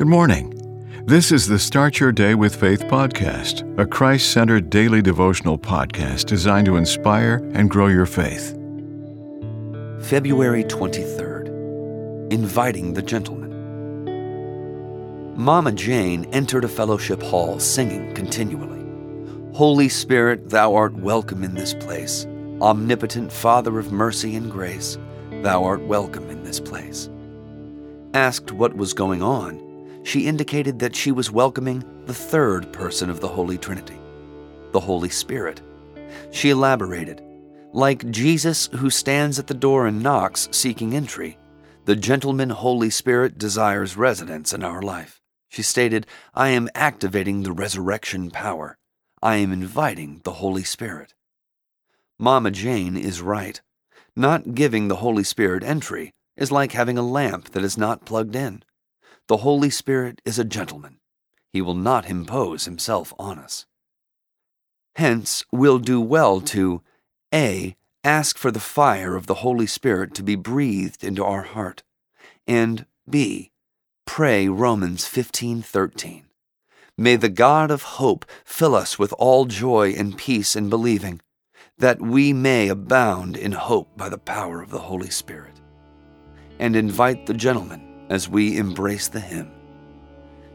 Good morning. This is the Start Your Day with Faith podcast, a Christ centered daily devotional podcast designed to inspire and grow your faith. February 23rd. Inviting the Gentleman. Mama Jane entered a fellowship hall singing continually Holy Spirit, thou art welcome in this place. Omnipotent Father of mercy and grace, thou art welcome in this place. Asked what was going on, she indicated that she was welcoming the third person of the Holy Trinity, the Holy Spirit. She elaborated, like Jesus who stands at the door and knocks seeking entry, the gentleman Holy Spirit desires residence in our life. She stated, I am activating the resurrection power. I am inviting the Holy Spirit. Mama Jane is right. Not giving the Holy Spirit entry is like having a lamp that is not plugged in. The Holy Spirit is a gentleman. He will not impose himself on us. Hence, we'll do well to A. Ask for the fire of the Holy Spirit to be breathed into our heart, and B. Pray Romans 15:13. May the God of hope fill us with all joy and peace in believing, that we may abound in hope by the power of the Holy Spirit. And invite the gentleman as we embrace the hymn.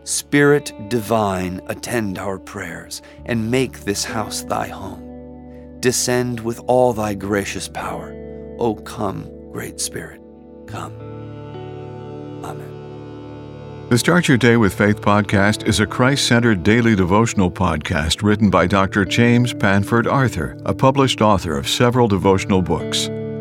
Spirit divine, attend our prayers and make this house thy home. Descend with all thy gracious power. O come, great Spirit, come. Amen. The Start Your Day with Faith podcast is a Christ centered daily devotional podcast written by Dr. James Panford Arthur, a published author of several devotional books.